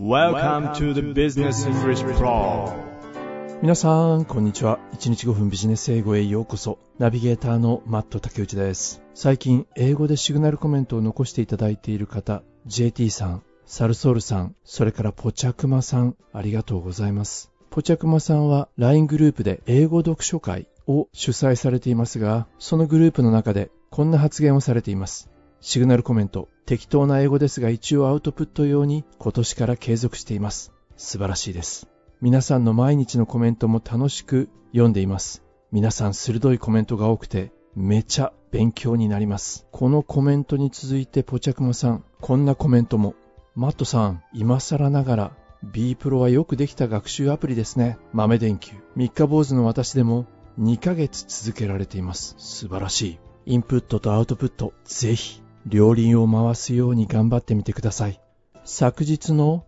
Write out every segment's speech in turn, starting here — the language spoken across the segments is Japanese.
Welcome to the Business English Pro 皆さん、こんにちは。1日5分ビジネス英語へようこそ。ナビゲーターのマット竹内です。最近、英語でシグナルコメントを残していただいている方、JT さん、サルソールさん、それからポチャクマさん、ありがとうございます。ポチャクマさんは LINE グループで英語読書会を主催されていますが、そのグループの中でこんな発言をされています。シグナルコメント、適当な英語ですが一応アウトプット用に今年から継続しています。素晴らしいです。皆さんの毎日のコメントも楽しく読んでいます。皆さん鋭いコメントが多くてめちゃ勉強になります。このコメントに続いてポチャクマさん、こんなコメントも。マットさん、今更ながら B プロはよくできた学習アプリですね。豆電球。三日坊主の私でも2ヶ月続けられています。素晴らしい。インプットとアウトプット、ぜひ両輪を回すように頑張ってみてください。昨日の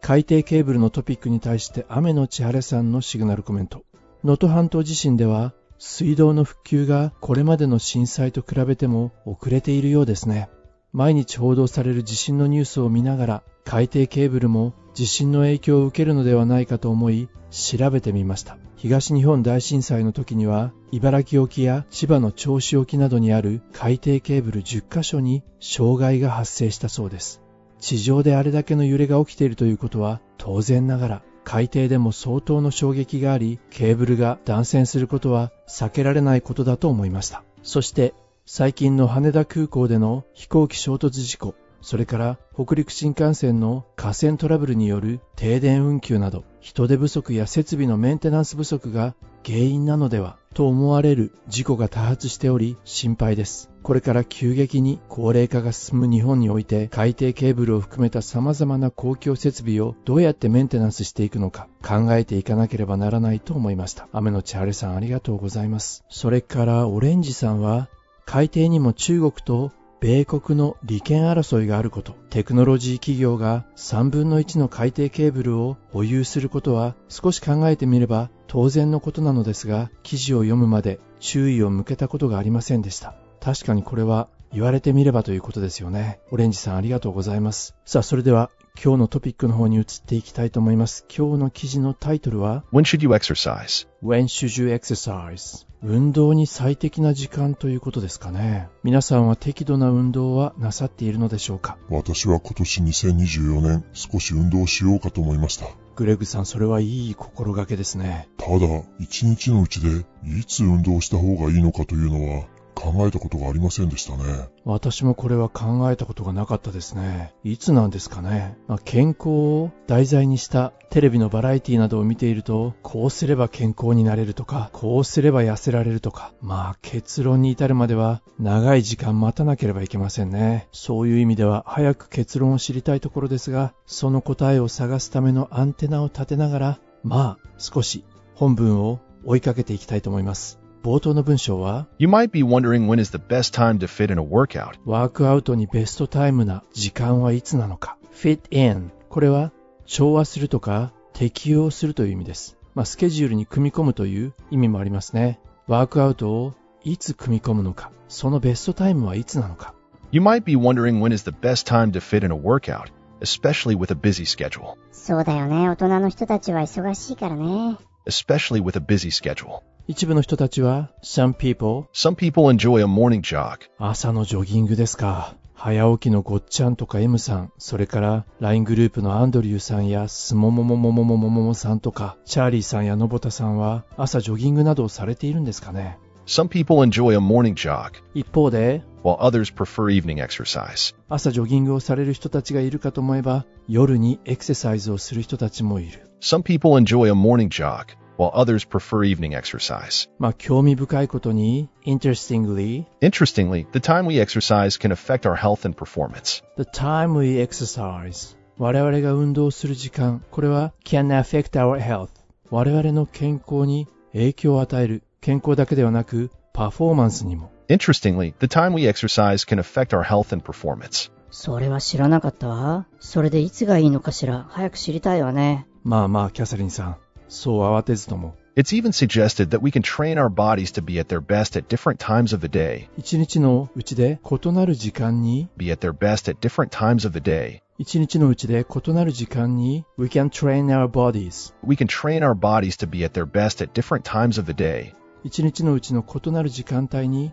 海底ケーブルのトピックに対して雨の千晴さんのシグナルコメント。能登半島地震では水道の復旧がこれまでの震災と比べても遅れているようですね。毎日報道される地震のニュースを見ながら海底ケーブルも地震の影響を受けるのではないかと思い調べてみました東日本大震災の時には茨城沖や千葉の銚子沖などにある海底ケーブル10カ所に障害が発生したそうです。地上であれだけの揺れが起きているということは当然ながら海底でも相当の衝撃がありケーブルが断線することは避けられないことだと思いました。そして最近の羽田空港での飛行機衝突事故。それから北陸新幹線の架線トラブルによる停電運休など人手不足や設備のメンテナンス不足が原因なのではと思われる事故が多発しており心配です。これから急激に高齢化が進む日本において海底ケーブルを含めた様々な公共設備をどうやってメンテナンスしていくのか考えていかなければならないと思いました。雨の千晴さんありがとうございます。それからオレンジさんは海底にも中国と米国の利権争いがあること、テクノロジー企業が3分の1の海底ケーブルを保有することは少し考えてみれば当然のことなのですが、記事を読むまで注意を向けたことがありませんでした。確かにこれは言われてみればということですよね。オレンジさんありがとうございます。さあ、それでは今日のトピックの方に移っていきたいと思います。今日の記事のタイトルは When should you exercise? When should you exercise? 運動に最適な時間ということですかね。皆さんは適度な運動はなさっているのでしょうか？私は今年2024年少し運動しようかと思いました。グレッグさん、それはいい心がけですね。ただ、一日のうちでいつ運動した方がいいのかというのは考えたことがありませんでしたね。私もこれは考えたことがなかったですね。いつなんですかね。まあ、健康を題材にしたテレビのバラエティなどを見ていると、こうすれば健康になれるとか、こうすれば痩せられるとか、まあ結論に至るまでは長い時間待たなければいけませんね。そういう意味では早く結論を知りたいところですが、その答えを探すためのアンテナを立てながら、まあ少し本文を追いかけていきたいと思います。冒頭の文章は You might be wondering when is the best time to fit in a workout. ワークアウトにベストタイムな時間はいつなのか fit in これは調和するとか適用するという意味です。まあ、スケジュールに組み込むという意味もありますね。ワークアウトをいつ組み込むのか、そのベストタイムはいつなのか。You might be wondering when is the best time to fit in a workout, especially with a busy schedule. そうだよね。大人の人たちは忙しいからね。especially with a busy schedule. 一部の人たちは some people Some people enjoy a morning jog. 朝のジョギングですか。早起きのごっちゃんとか M さん、それから LINE グループのアンドリューさんやスモモモモモモモモモさんとか、チャーリーさんやノボタさんは朝ジョギングなどをされているんですかね。Some people enjoy a morning jog, 一方で、while others prefer evening exercise. 朝ジョギングをされる人たちがいるかと思えば、夜にエクササイズをする人たちもいる。Some people enjoy a morning jog, while others prefer evening exercise. まあ、興味深いことに、interestingly, Interestingly, the time we exercise can affect our health and performance. the time we exercise 我々が運動する時間、これは can affect our health 我々の健康に影響を与える。健康だけではなく、パフォーマンスにも。 Interestingly, the time we exercise can affect our health and performance. それは知らなかったわ。それでいつがいいのかしら。早く知りたいわね。まあまあ、キャサリンさん、 そう慌てずとも、It's even suggested that we can train our bodies to be at their best at different times of the day, 一日のうちで異なる時間に be at their best at different times of the day. 一日のうちで異なる時間に We can train our bodies We can train our bodies to be at their best at different times of the day. 一日のうちの異なる時間帯に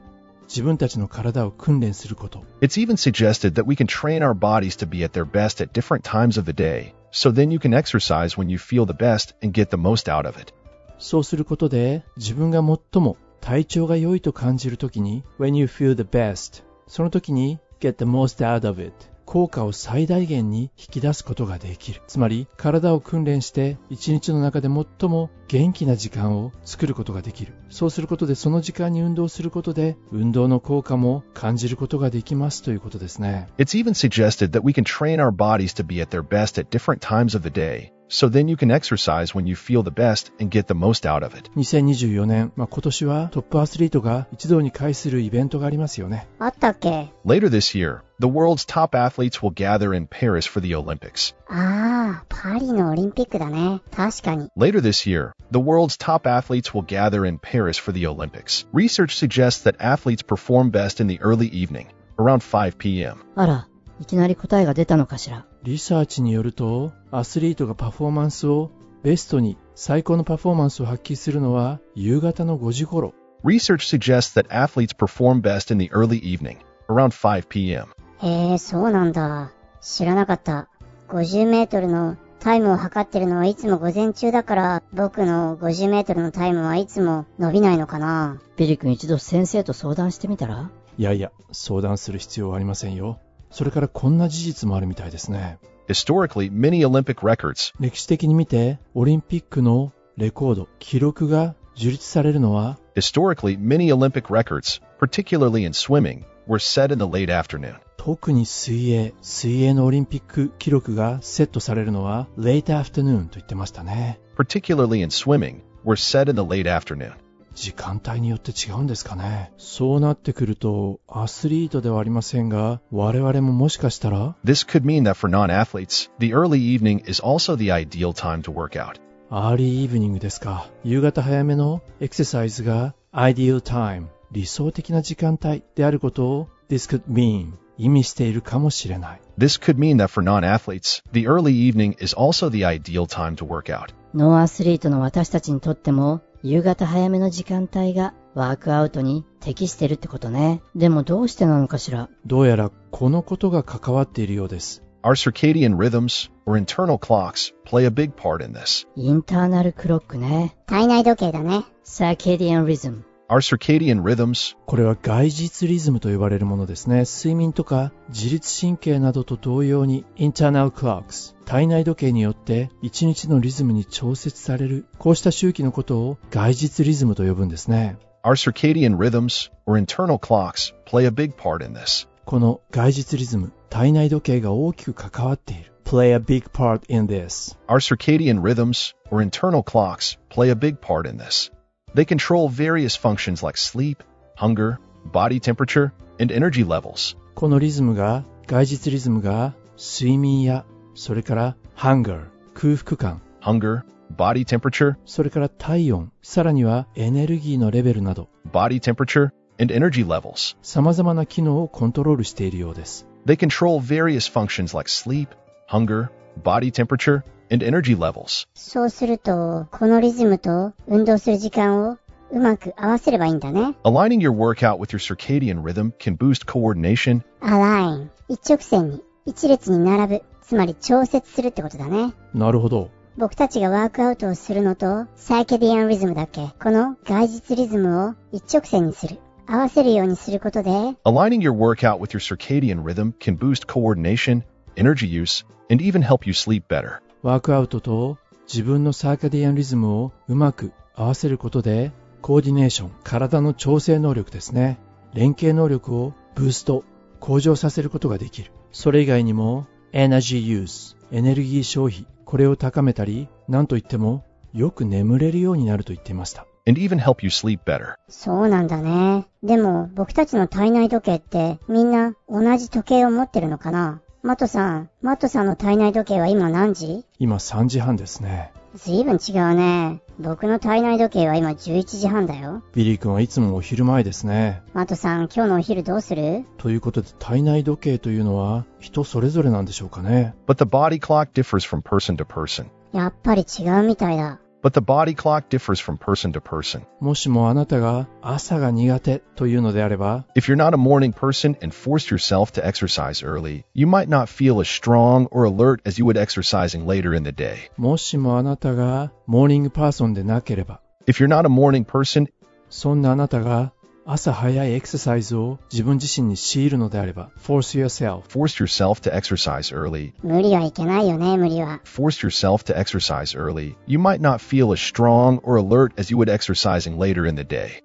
自分たちの体を訓練すること It's even suggested that we can train our bodies to be at their best at different times of the day, so then you can exercise when you feel the best and get the most out of it. そうすることで自分が最も体調が良いと感じるときに When you feel the best その時に Get the most out of it 効果を最大限に引き出すことができる。つまり体を訓練して一日の中で最も元気な時間を作ることができる。そうすることでその時間に運動することで運動の効果も感じることができますということですね。It's even suggested that we can train our bodies to be at their best at different times of the day, so then you can exercise when you feel the best and get the most out of it. 2024年、まあ、今年はトップアスリートが一堂に会するイベントがありますよね。あったっけ Later this year, the world's top athletes will gather in Paris for the Olympics. ああ、パリのオリンピックだね。確かに。 Later this year, the world's top athletes will gather in Paris for the Olympics. Research suggests that athletes perform best in the early evening, around 5 p.m. あら、いきなり答えが出たのかしら。 リサーチによると、アスリートがパフォーマンスをベストに最高のパフォーマンスを発揮するのは夕方の5時頃。Research suggests that athletes perform best in the early evening, around 5 p.m. へえ、そうなんだ。知らなかった。50メートルのタイムを測ってるのはいつも午前中だから、僕の50メートルのタイムはいつも伸びないのかな。ビリ君一度先生と相談してみたら？いやいや、相談する必要はありませんよ。それからこんな事実もあるみたいですね。Historically, many Olympic records, 歴史的に見て、オリンピックのレコード、記録が樹立されるのは、historically, many Olympic records, particularly in swimming, were set in the late afternoon. 特に水泳、水泳のオリンピック記録がセットされるのは、late afternoon と言ってましたね。particularly in swimming, were set in the late afternoon. 時間帯によって違うんですかね。そうなってくると、アスリートではありませんが、我々ももしかしたら、This could mean that for non-athletes, the early evening is also the ideal time to work out. アーリーイブニングですか。夕方早めのエクササイズが ideal time、理想的な時間帯であることを this could mean 意味しているかもしれない。This could mean that for non-athletes, the early evening is also the ideal time to work out. ノーアスリートの私たちにとっても、夕方早めの時間帯がワークアウトに適してるってことね。でもどうしてなのかしら？どうやらこのことが関わっているようです。Our circadian rhythms, or internal clocks, play a big part in this. インターナルクロックね。体内時計だね。サーケディアンリズム。Our circadian rhythms, これは外実リズムと呼ばれるものですね。睡眠とか自律神経などと同様に internal clocks 体内時計によって一日のリズムに調節されるこうした周期のことを外実リズムと呼ぶんですね。our circadian rhythms, or internal clocks, play a big part in this. この外実リズム体内時計が大きく関わっている。play a big part in this. Our circadian rhythms, or internal clocks, play a big part in this. They control various functions like sleep, hunger, body temperature, and energy levels. このリズムが外実リズムが睡眠やそれから hunger 空腹感 Hunger, body temperature, それから体温さらにはエネルギーのレベルなど body temperature, and energy levels. 様々な機能をコントロールしているようです。 They control various functions like sleep, hunger, body temperature, and energy levels. そうすると、このリズムと運動する時間をうまく合わせればいいんだね。 Aligning your workout with your circadian rhythm can boost coordination, アライン。一直線に、一列に並ぶ。つまり調節するってことだね。なるほど。僕たちがワークアウトをするのと、サイケディアンリズムだっけこの外実リズムを一直線にする。合わせるようにすることで、 Aligning your workout with your circadian rhythm can boost coordination, energy use, and even help you sleep better. ワークアウトと自分のサーカディアンリズムをうまく合わせることで、コーディネーション、体の調整能力ですね。連携能力をブースト、向上させることができる。それ以外にも、エナジーユース、エネルギー消費、これを高めたり、なんといっても、よく眠れるようになると言っていました。and even help you sleep better. そうなんだね。でも、僕たちの体内時計って、みんな同じ時計を持ってるのかな？マットさん、マットさんの体内時計は今何時？今3時半ですね。ずいぶん違うね。僕の体内時計は今11時半だよ。ビリー君はいつもお昼前ですね。マトさん、今日のお昼どうする？ということで体内時計というのは人それぞれなんでしょうかね。But the body clock differs from person to person. やっぱり違うみたいだ。But the body clock differs from person to person. もしもあなたが朝が苦手というのであれば、 If you're not a morning person and forced yourself to exercise early, you might not feel as strong or alert as you would exercising later in the day. もしもあなたがモーニングパーソンでなければ、 If you're not a morning person そんなあなたが 朝早いエクササイズを自分自身に強いるのであれば、force yourself。 forced yourself to exercise early, 無理はいけないよね、無理は。 forced yourself to exercise early, you might not feel as strong or alert as you would exercising later in the day.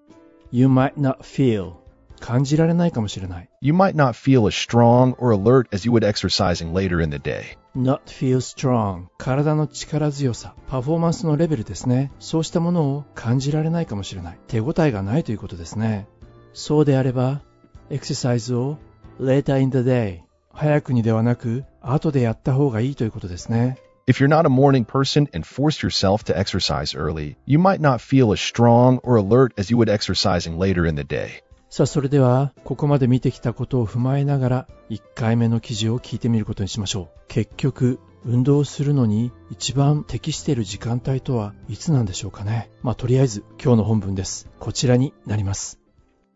You might not feel 感じられないかもしれない。You might not feel as strong or alert as you would exercising later in the day. not feel strong 体の力強さ、パフォーマンスのレベルですね。そうしたものを感じられないかもしれない。手応えがないということですね。そうであれば、エクササイズを later in the day 早くにではなく後でやった方がいいということですね。If you're not a morning person and forced yourself to exercise early, you might not feel as strong or alert as you would exercising later in the day. さあそれではここまで見てきたことを踏まえながら1回目の記事を聞いてみることにしましょう結局運動するのに一番適している時間帯とはいつなんでしょうかねまあとりあえず今日の本文ですこちらになります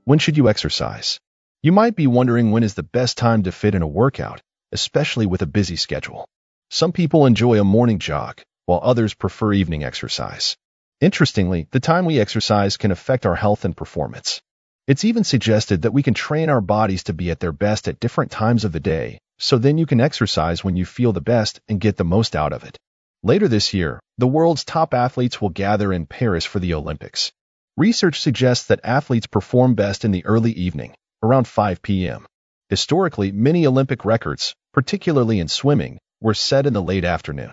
When should you exercise? You might be wondering when is the best time to fit in a workout, especially with a busy schedule. Some people enjoy a morning jog, while others prefer evening exercise. Interestingly, the time we exercise can affect our health and performance. It's even suggested that we can train our bodies to be at their best at different times of the day, so then you can exercise when you feel the best and get the most out of it. Later this year, the world's top athletes will gather in Paris for the Olympics. Research suggests that athletes perform best in the early evening, around 5 p.m. Historically, many Olympic records, particularly in swimming, were set in the late afternoon.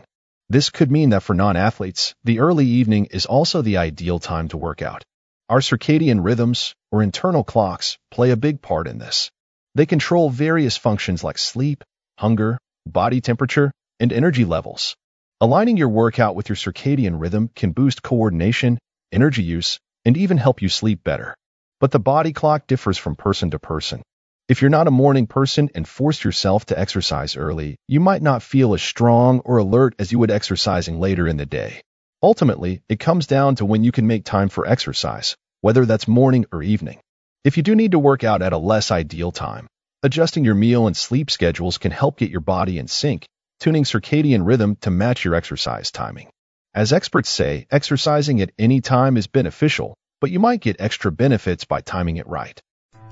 This could mean that for non-athletes, the early evening is also the ideal time to work out. Our circadian rhythms, or internal clocks, play a big part in this. They control various functions like sleep, hunger, body temperature, and energy levels. Aligning your workout with your circadian rhythm can boost coordination, energy use, and even help you sleep better. But the body clock differs from person to person. If you're not a morning person and force yourself to exercise early, you might not feel as strong or alert as you would exercising later in the day. Ultimately, it comes down to when you can make time for exercise, whether that's morning or evening. If you do need to work out at a less ideal time, adjusting your meal and sleep schedules can help get your body in sync, tuning circadian rhythm to match your exercise timing. As experts say, exercising at any time is beneficial, but you might get extra benefits by timing it right.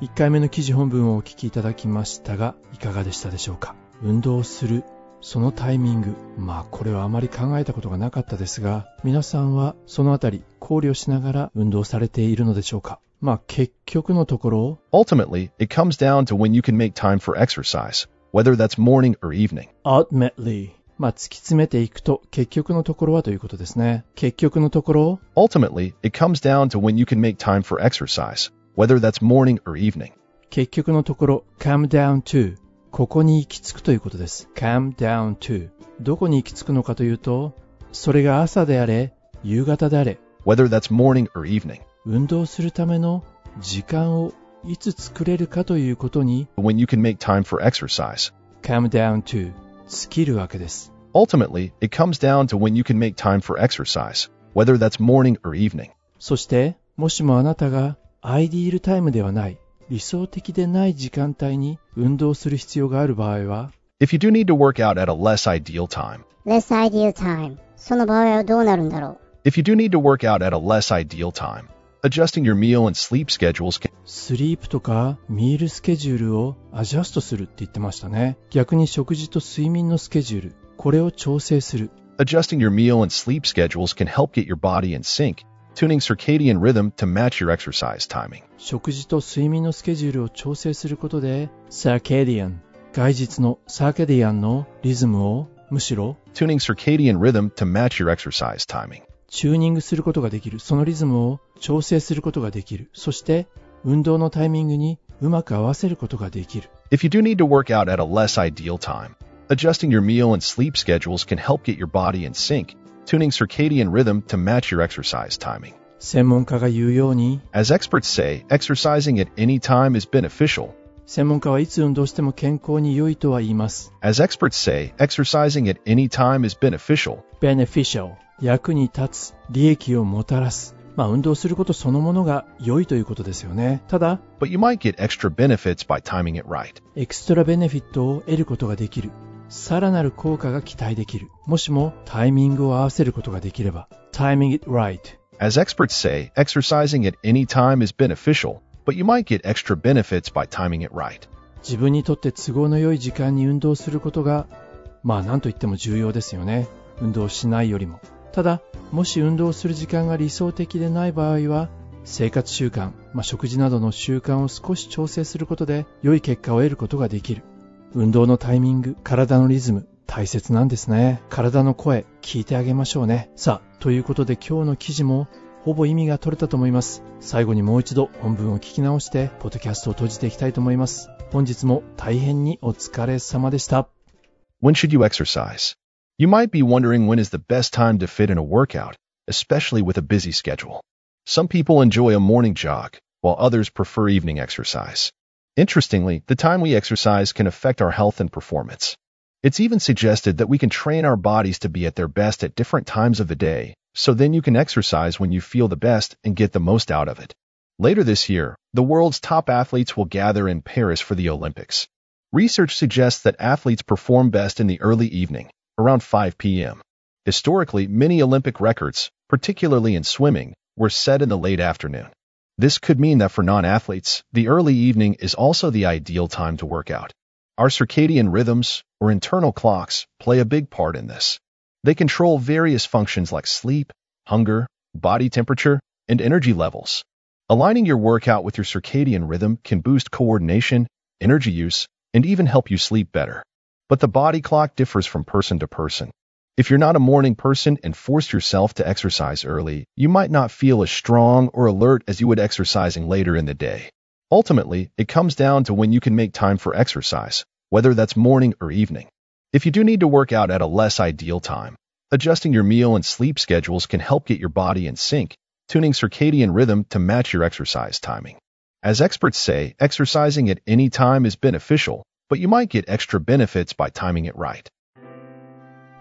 1回目の記事本文をお聞きいただきましたがいかがでしたでしょうか運動する そのタイミングまあこれはあまり考えたことがなかったですが皆さんはそのあたり考慮しながら運動されているのでしょうかまあ結局のところ Ultimately, it comes down to when you can make time for exercise, whether that's morning or evening. ultimately まあ突き詰めていくと結局のところはということですね結局のところ Ultimately, it comes down to when you can make time for exercise, whether that's morning or evening. 結局のところ come down to ここに行き着くということです come down to どこに行き着くのかというとそれが朝であれ夕方であれ Whether that's morning or evening. 運動するための時間をいつ作れるかということに When you can make time for exercise. come down to 尽きるわけです。Ultimately, it comes down to when you can make time for exercise, whether that's morning or evening. そして、もしもあなたがアイディールタイムではない、理想的でない時間帯に運動する必要がある場合は、If you do need to work out at a less ideal time, less ideal time. その場合はどうなるんだろ if you do need to work out at a less ideal time, adjusting your meal and sleep schedules can スリープとかミールスケジュールをアジャストするって言ってましたね。逆に食事と睡眠のスケジュール、これを調整する。Adjusting your meal and sleep schedules can help get your body in sync, tuning circadian rhythm to match your exercise timing. 食事と睡眠のスケジュールを調整することで、circadian、外日の circadian のリズムをむしろ tuning circadian rhythm to match your exercise timing. チューニングすることができる。そのリズムを調整することができる。そして、運動のタイミングにうまく合わせることができる。If you do need to work out at a less ideal time, adjusting your meal and sleep schedules can help get your body in sync tuning circadian rhythm to match your exercise timing. 専門家が言うように、As experts say, exercising at any time is beneficial. 専門家はいつ運動しても健康に良いとは言います。As experts say, exercising at any time is beneficial. beneficial 役に立つ、利益をもたらす。まあ運動することそのものが良いということですよね。ただ、But you might get extra benefits by timing it right. エクストラベネフィットを得ることができる。さらなる効果が期待できる。もしもタイミングを合わせることができれば。timing it right As experts say, exercising at any time is beneficial, but you might get extra benefits by timing it right. 自分にとって都合の良い時間に運動することが、まあ何と言っても重要ですよね。運動しないよりも。ただ、もし運動する時間が理想的でない場合は、生活習慣、まあ、食事などの習慣を少し調整することで良い結果を得ることができる。運動のタイミング、体のリズム、大切なんですね。体の声、聞いてあげましょうね。さあ、ということで今日の記事もほぼ意味が取れたと思います。最後にもう一度本文を聞き直して、ポッドキャストを閉じていきたいと思います。本日も大変にお疲れ様でした。When should you exercise? You might be wondering when is the best time to fit in a workout, especially with a busy schedule. Some people enjoy a morning jog, while others prefer evening exercise. Interestingly, the time we exercise can affect our health and performance. It's even suggested that we can train our bodies to be at their best at different times of the day, so then you can exercise when you feel the best and get the most out of it. Later this year, the world's top athletes will gather in Paris for the Olympics. Research suggests that athletes perform best in the early evening, around 5 p.m. Historically, many Olympic records, particularly in swimming, were set in the late afternoon. This could mean that for non-athletes, the early evening is also the ideal time to work out. Our circadian rhythms, or internal clocks, play a big part in this. They control various functions like sleep, hunger, body temperature, and energy levels. Aligning your workout with your circadian rhythm can boost coordination, energy use, and even help you sleep better. But the body clock differs from person to person. If you're not a morning person and force yourself to exercise early, you might not feel as strong or alert as you would exercising later in the day. Ultimately, it comes down to when you can make time for exercise, whether that's morning or evening. If you do need to work out at a less ideal time, adjusting your meal and sleep schedules can help get your body in sync, tuning circadian rhythm to match your exercise timing. As experts say, exercising at any time is beneficial, but you might get extra benefits by timing it right.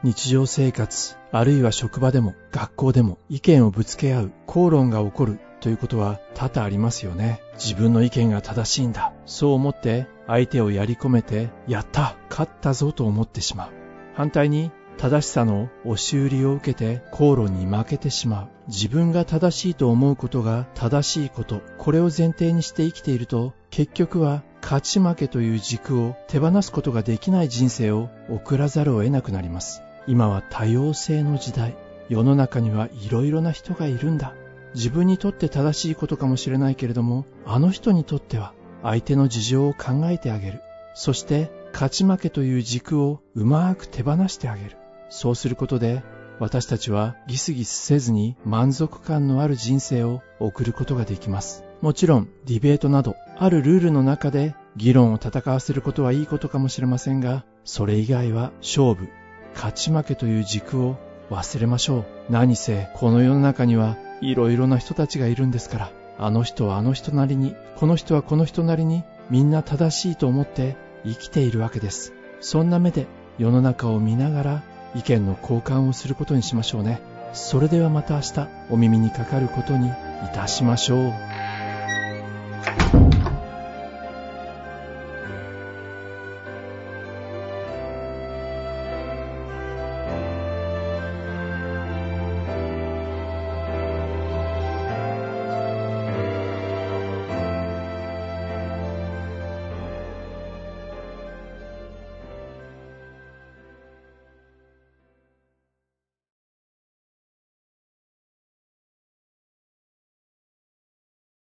日常生活、あるいは職場でも学校でも意見をぶつけ合う口論が起こるということは多々ありますよね。自分の意見が正しいんだ。そう思って相手をやり込めて、やった勝ったぞと思ってしまう。反対に正しさの押し売りを受けて口論に負けてしまう。自分が正しいと思うことが正しいこと、これを前提にして生きていると、結局は勝ち負けという軸を手放すことができない人生を送らざるを得なくなります。今は多様性の時代。世の中にはいろいろな人がいるんだ。自分にとって正しいことかもしれないけれども、あの人にとっては相手の事情を考えてあげる。そして勝ち負けという軸をうまく手放してあげる。そうすることで私たちはギスギスせずに満足感のある人生を送ることができます。もちろんディベートなどあるルールの中で議論を戦わせることはいいことかもしれませんが、それ以外は勝負、勝ち負けという軸を忘れましょう。何せこの世の中にはいろいろな人たちがいるんですから、あの人はあの人なりに、この人はこの人なりにみんな正しいと思って生きているわけです。そんな目で世の中を見ながら意見の交換をすることにしましょうね。それではまた明日お耳にかかることにいたしましょう。